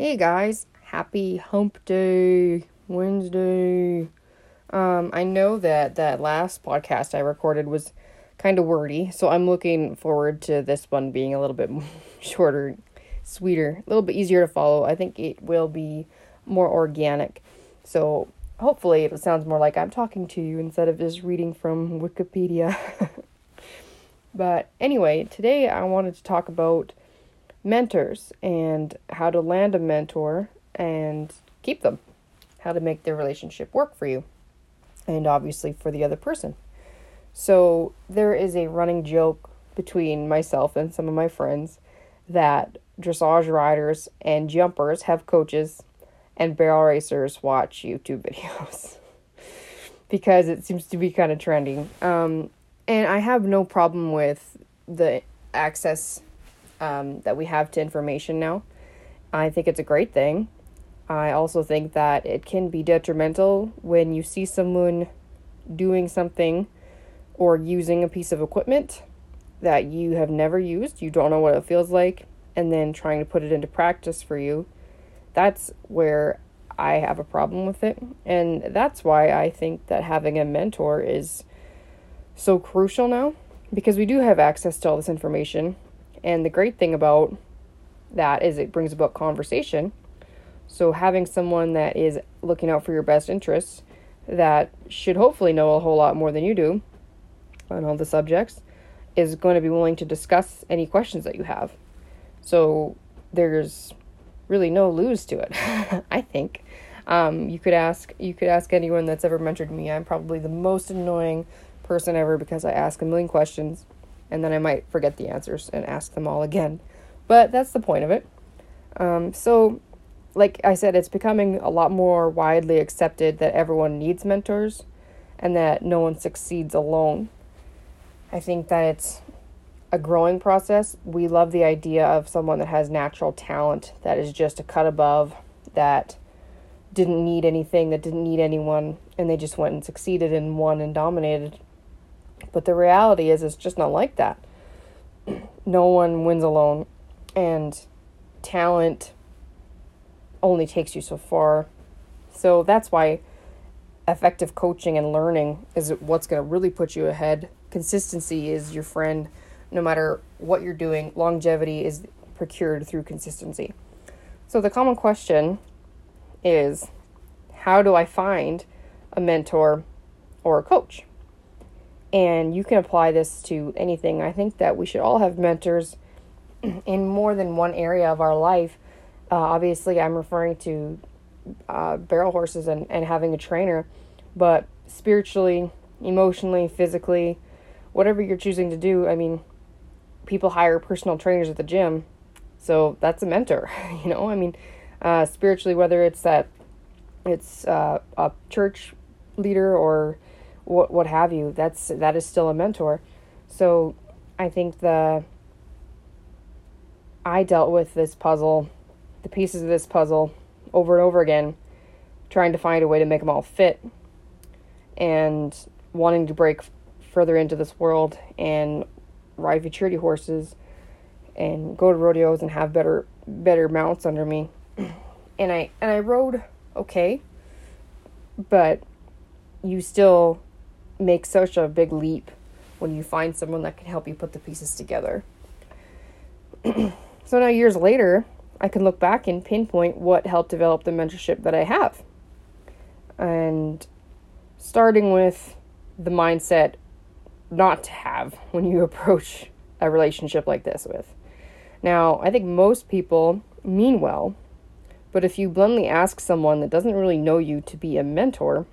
Hey guys, happy hump day, Wednesday. Um, I know that that last podcast I recorded was kind of wordy, so I'm looking forward to this one being a little bit shorter, sweeter, a little bit easier to follow. I think it will be more organic. So hopefully it sounds more like I'm talking to you instead of just reading from Wikipedia. but anyway, today I wanted to talk about mentors and how to land a mentor and keep them, how to make their relationship work for you, and obviously for the other person. So, there is a running joke between myself and some of my friends that dressage riders and jumpers have coaches and barrel racers watch YouTube videos because it seems to be kind of trending. Um, and I have no problem with the access um, that we have to information now. I think it's a great thing. I also think that it can be detrimental when you see someone doing something or using a piece of equipment that you have never used, you don't know what it feels like, and then trying to put it into practice for you. That's where I have a problem with it. And that's why I think that having a mentor is so crucial now because we do have access to all this information and the great thing about that is it brings about conversation. So having someone that is looking out for your best interests that should hopefully know a whole lot more than you do on all the subjects is going to be willing to discuss any questions that you have. So there's really no lose to it, I think. Um, you could ask you could ask anyone that's ever mentored me. I'm probably the most annoying person ever because I ask a million questions and then I might forget the answers and ask them all again. But that's the point of it. Um, so, like I said, it's becoming a lot more widely accepted that everyone needs mentors and that no one succeeds alone. I think that it's a growing process. We love the idea of someone that has natural talent, that is just a cut above, that didn't need anything, that didn't need anyone, and they just went and succeeded and won and dominated but the reality is, it's just not like that. No one wins alone, and talent only takes you so far. So that's why effective coaching and learning is what's going to really put you ahead. Consistency is your friend no matter what you're doing. Longevity is procured through consistency. So the common question is how do I find a mentor or a coach? And you can apply this to anything. I think that we should all have mentors in more than one area of our life. Uh, obviously, I'm referring to uh, barrel horses and, and having a trainer, but spiritually, emotionally, physically, whatever you're choosing to do, I mean, people hire personal trainers at the gym. So that's a mentor, you know? I mean, uh, spiritually, whether it's that it's uh, a church leader or what what have you. That's that is still a mentor. So I think the I dealt with this puzzle, the pieces of this puzzle over and over again, trying to find a way to make them all fit and wanting to break further into this world and ride futurity horses and go to rodeos and have better better mounts under me. And I and I rode okay, but you still make such a big leap when you find someone that can help you put the pieces together. so now, years later, I can look back and pinpoint what helped develop the mentorship that I have. And starting with the mindset not to have when you approach a relationship like this with. Now, I think most people mean well, but if you bluntly ask someone that doesn't really know you to be a mentor,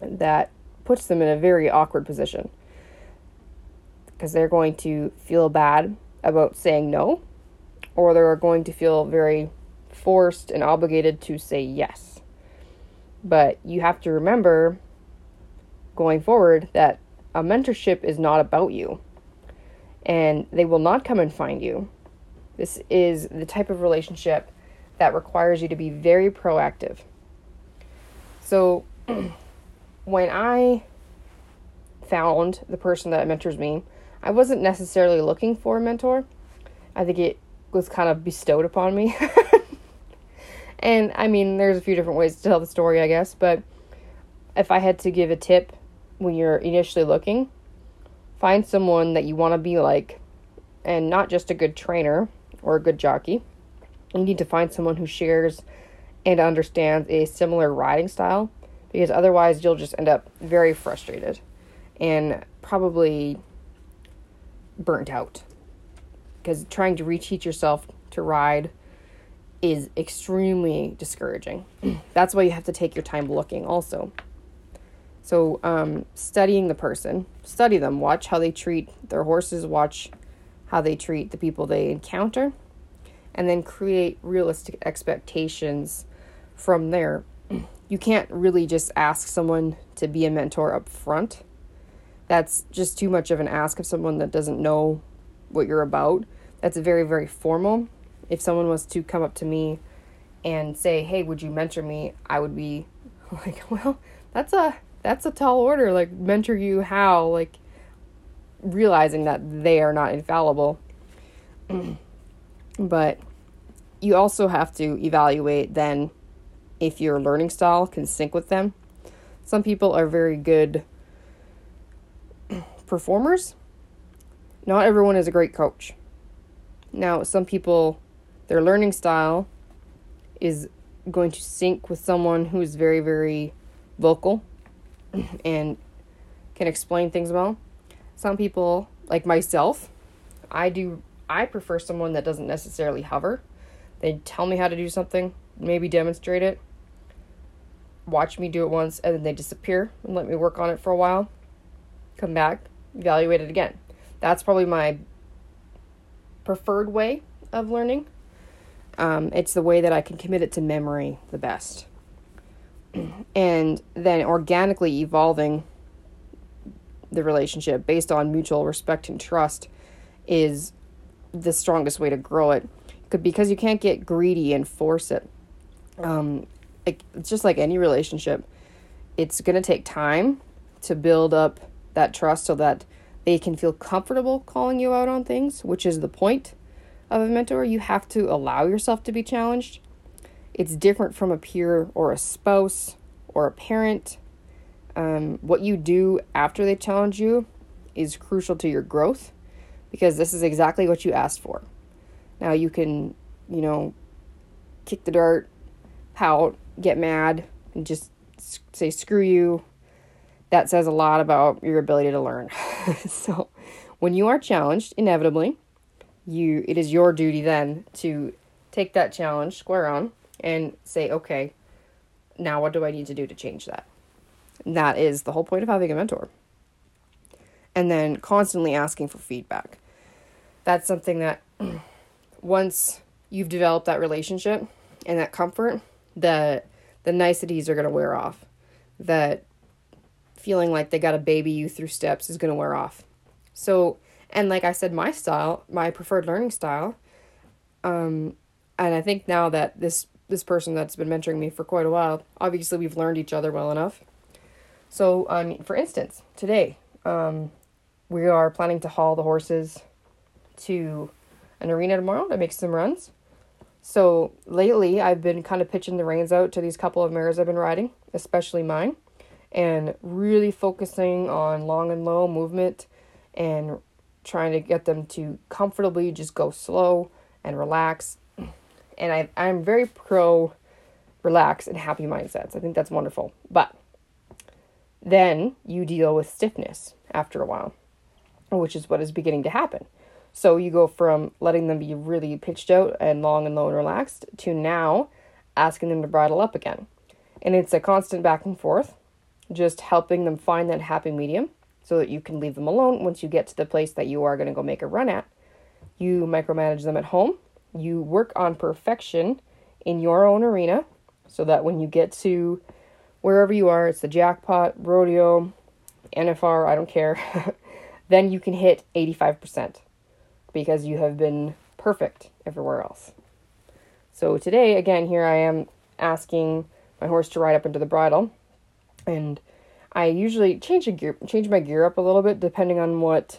that puts them in a very awkward position because they're going to feel bad about saying no, or they're going to feel very forced and obligated to say yes. But you have to remember going forward that a mentorship is not about you, and they will not come and find you. This is the type of relationship that requires you to be very proactive. So, when I found the person that mentors me, I wasn't necessarily looking for a mentor. I think it was kind of bestowed upon me. and I mean, there's a few different ways to tell the story, I guess, but if I had to give a tip when you're initially looking, find someone that you want to be like, and not just a good trainer or a good jockey. You need to find someone who shares and understands a similar riding style because otherwise you'll just end up very frustrated and probably burnt out. Because trying to reteach yourself to ride is extremely discouraging. That's why you have to take your time looking, also. So, um, studying the person, study them, watch how they treat their horses, watch how they treat the people they encounter, and then create realistic expectations from there. You can't really just ask someone to be a mentor up front. That's just too much of an ask of someone that doesn't know what you're about. That's very, very formal. If someone was to come up to me and say, "Hey, would you mentor me?" I would be like, "Well, that's a that's a tall order. Like mentor you how? Like realizing that they are not infallible. but you also have to evaluate then if your learning style can sync with them. Some people are very good performers. Not everyone is a great coach. Now, some people, their learning style is going to sync with someone who is very, very vocal and can explain things well. Some people, like myself, I do I prefer someone that doesn't necessarily hover. They tell me how to do something, maybe demonstrate it, watch me do it once, and then they disappear and let me work on it for a while, come back, evaluate it again. That's probably my preferred way of learning. Um, it's the way that I can commit it to memory the best and then organically evolving the relationship based on mutual respect and trust is the strongest way to grow it because you can't get greedy and force it um it's just like any relationship it's going to take time to build up that trust so that they can feel comfortable calling you out on things which is the point of a mentor you have to allow yourself to be challenged it's different from a peer or a spouse or a parent. Um, what you do after they challenge you is crucial to your growth because this is exactly what you asked for. Now you can, you know, kick the dirt, pout, get mad, and just say screw you. That says a lot about your ability to learn. so, when you are challenged, inevitably, you it is your duty then to take that challenge square on and say, okay, now what do I need to do to change that? And that is the whole point of having a mentor. And then constantly asking for feedback. That's something that once you've developed that relationship and that comfort, the the niceties are going to wear off. That feeling like they got to baby you through steps is going to wear off. So, and like I said, my style, my preferred learning style, um, and I think now that this this person that's been mentoring me for quite a while. Obviously, we've learned each other well enough. So, um, for instance, today um, we are planning to haul the horses to an arena tomorrow to make some runs. So lately, I've been kind of pitching the reins out to these couple of mares I've been riding, especially mine, and really focusing on long and low movement and trying to get them to comfortably just go slow and relax and I I'm very pro relax and happy mindsets. I think that's wonderful. But then you deal with stiffness after a while, which is what is beginning to happen. So you go from letting them be really pitched out and long and low and relaxed to now asking them to bridle up again. And it's a constant back and forth, just helping them find that happy medium so that you can leave them alone once you get to the place that you are going to go make a run at. You micromanage them at home you work on perfection in your own arena so that when you get to wherever you are, it's the jackpot, rodeo, NFR, I don't care, then you can hit 85% because you have been perfect everywhere else. So today, again, here I am asking my horse to ride up into the bridle, and I usually change a gear, change my gear up a little bit depending on what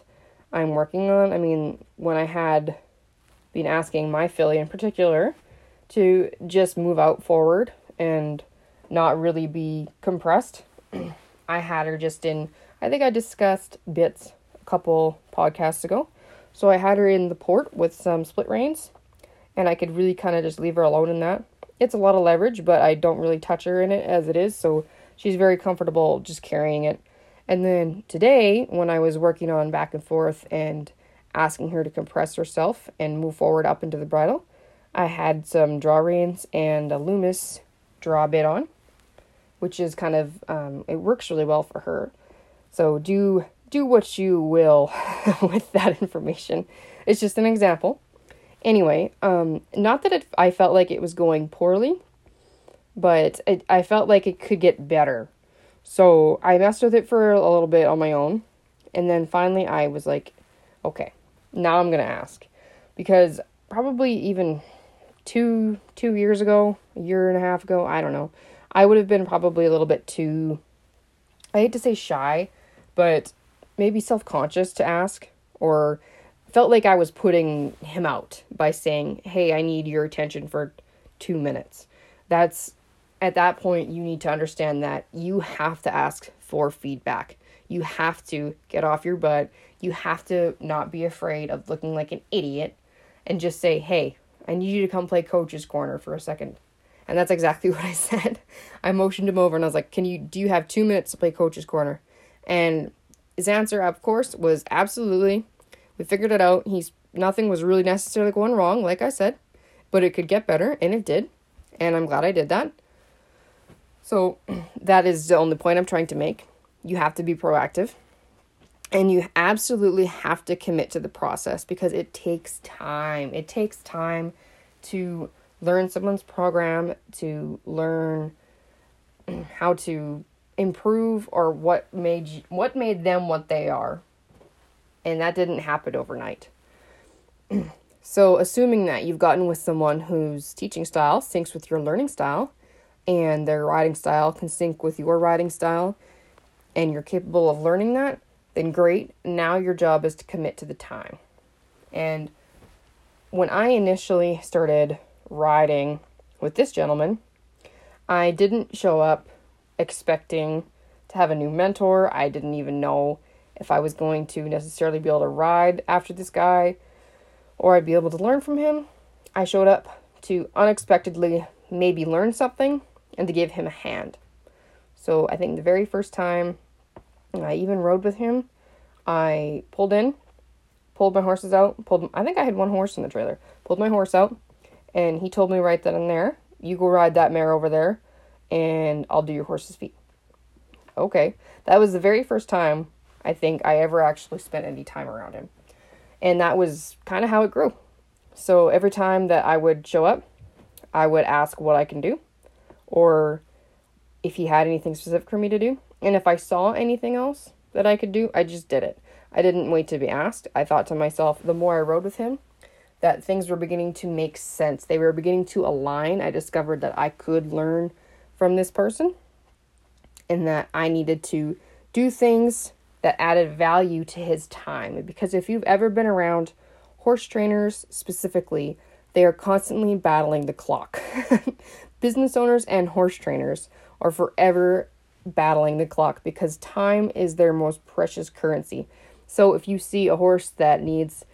I'm working on. I mean, when I had been asking my filly in particular to just move out forward and not really be compressed. I had her just in, I think I discussed bits a couple podcasts ago. So I had her in the port with some split reins, and I could really kind of just leave her alone in that. It's a lot of leverage, but I don't really touch her in it as it is, so she's very comfortable just carrying it. And then today, when I was working on back and forth and asking her to compress herself and move forward up into the bridle, I had some draw reins and a Loomis draw bit on, which is kind of um, it works really well for her. So do do what you will with that information. It's just an example. Anyway, um, not that it, I felt like it was going poorly, but it, I felt like it could get better. So I messed with it for a little bit on my own. And then finally I was like, okay, now I'm going to ask. Because probably even two two years ago, a year and a half ago, I don't know. I would have been probably a little bit too I hate to say shy, but maybe self-conscious to ask or felt like I was putting him out by saying, "Hey, I need your attention for 2 minutes." That's at that point you need to understand that you have to ask for feedback. You have to get off your butt. You have to not be afraid of looking like an idiot and just say, "Hey, I need you to come play coach's corner for a second. And that's exactly what I said. I motioned him over and I was like, "Can you do you have 2 minutes to play coach's corner?" And his answer, of course, was absolutely. We figured it out. He's nothing was really necessarily going wrong, like I said, but it could get better, and it did. And I'm glad I did that. So that is the only point I'm trying to make. You have to be proactive. And you absolutely have to commit to the process because it takes time. It takes time to learn someone's program, to learn how to improve or what made what made them what they are. And that didn't happen overnight. so, assuming that you've gotten with someone whose teaching style syncs with your learning style and their riding style can sync with your riding style and you're capable of learning that, then great. Now your job is to commit to the time. And when I initially started riding with this gentleman, I didn't show up expecting to have a new mentor. I didn't even know if I was going to necessarily be able to ride after this guy or I'd be able to learn from him. I showed up to unexpectedly maybe learn something and to give him a hand. So I think the very first time I even rode with him, I pulled in, pulled my horses out, pulled I think I had one horse in the trailer. Pulled my horse out and he told me right then and there, you go ride that mare over there and I'll do your horse's feet. Okay. That was the very first time I think I ever actually spent any time around him. And that was kind of how it grew. So every time that I would show up, I would ask what I can do or if he had anything specific for me to do. And if I saw anything else that I could do, I just did it. I didn't wait to be asked. I thought to myself, the more I rode with him, that things were beginning to make sense. They were beginning to align. I discovered that I could learn from this person and that I needed to do things that added value to his time. Because if you've ever been around horse trainers specifically, they are constantly battling the clock. Business owners and horse trainers are forever battling the clock because time is their most precious currency. So if you see a horse that needs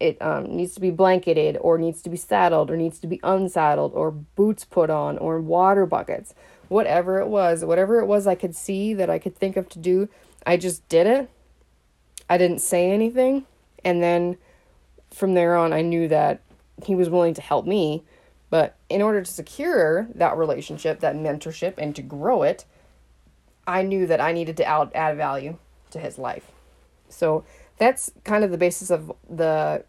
it um, needs to be blanketed or needs to be saddled or needs to be unsaddled or boots put on or water buckets. Whatever it was whatever it was i could see that i could think of to do i just did it. I didn't say anything. And then from there on i knew that he was willing to help me. But in order to secure that relationship that mentorship and to grow it i knew that i needed to add, add value to his life. So that's kind of the basis of the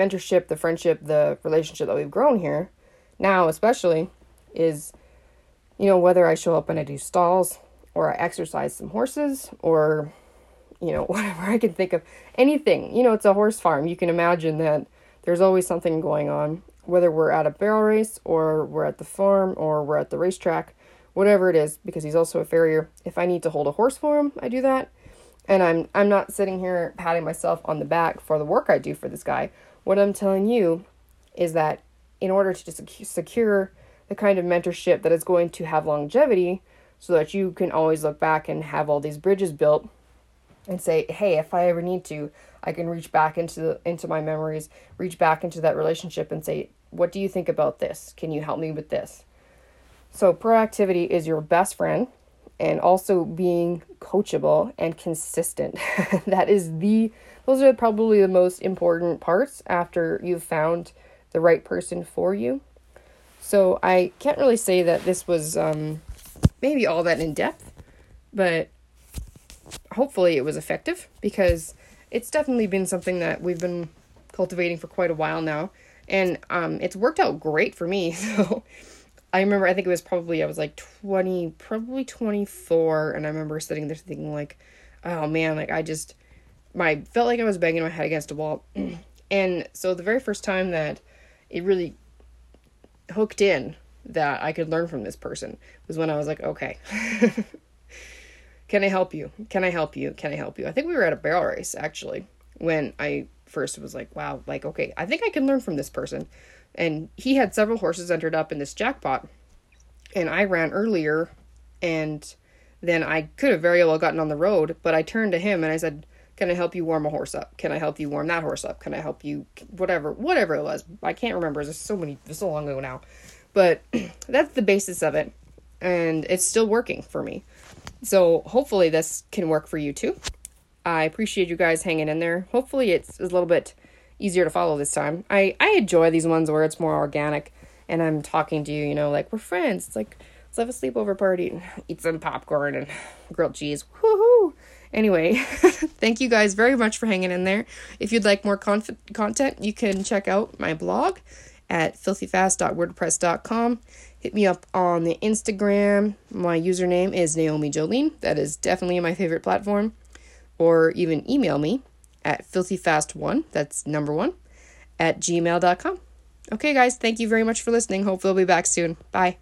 mentorship, the friendship, the relationship that we've grown here now, especially, is you know, whether I show up and I do stalls or I exercise some horses or you know, whatever I can think of, anything. You know, it's a horse farm. You can imagine that there's always something going on, whether we're at a barrel race or we're at the farm or we're at the racetrack, whatever it is, because he's also a farrier. If I need to hold a horse for him, I do that. And I'm I'm not sitting here patting myself on the back for the work I do for this guy. What I'm telling you is that in order to secure the kind of mentorship that is going to have longevity so that you can always look back and have all these bridges built and say, "Hey, if I ever need to, I can reach back into the, into my memories, reach back into that relationship and say, "What do you think about this? Can you help me with this?" So, proactivity is your best friend and also being coachable and consistent. that is the those are probably the most important parts after you've found the right person for you. So, I can't really say that this was um maybe all that in depth, but hopefully it was effective because it's definitely been something that we've been cultivating for quite a while now and um, it's worked out great for me so i remember i think it was probably i was like 20 probably 24 and i remember sitting there thinking like oh man like i just my felt like i was banging my head against a wall and so the very first time that it really hooked in that i could learn from this person was when i was like okay Can I help you? Can I help you? Can I help you? I think we were at a barrel race actually when I first was like, wow, like, okay, I think I can learn from this person. And he had several horses entered up in this jackpot. And I ran earlier and then I could have very well gotten on the road, but I turned to him and I said, Can I help you warm a horse up? Can I help you warm that horse up? Can I help you whatever whatever it was. I can't remember. There's so many so long ago now. But that's the basis of it. And it's still working for me. So hopefully this can work for you too. I appreciate you guys hanging in there. Hopefully it's a little bit easier to follow this time. I I enjoy these ones where it's more organic and I'm talking to you, you know, like we're friends. It's like let's have a sleepover party and eat some popcorn and grilled cheese. Woohoo! Anyway, thank you guys very much for hanging in there. If you'd like more conf- content, you can check out my blog at filthyfast.wordpress.com. Hit me up on the Instagram. My username is Naomi Jolene. That is definitely my favorite platform. Or even email me at filthyfast1, that's number one, at gmail.com. Okay, guys, thank you very much for listening. Hopefully, I'll be back soon. Bye.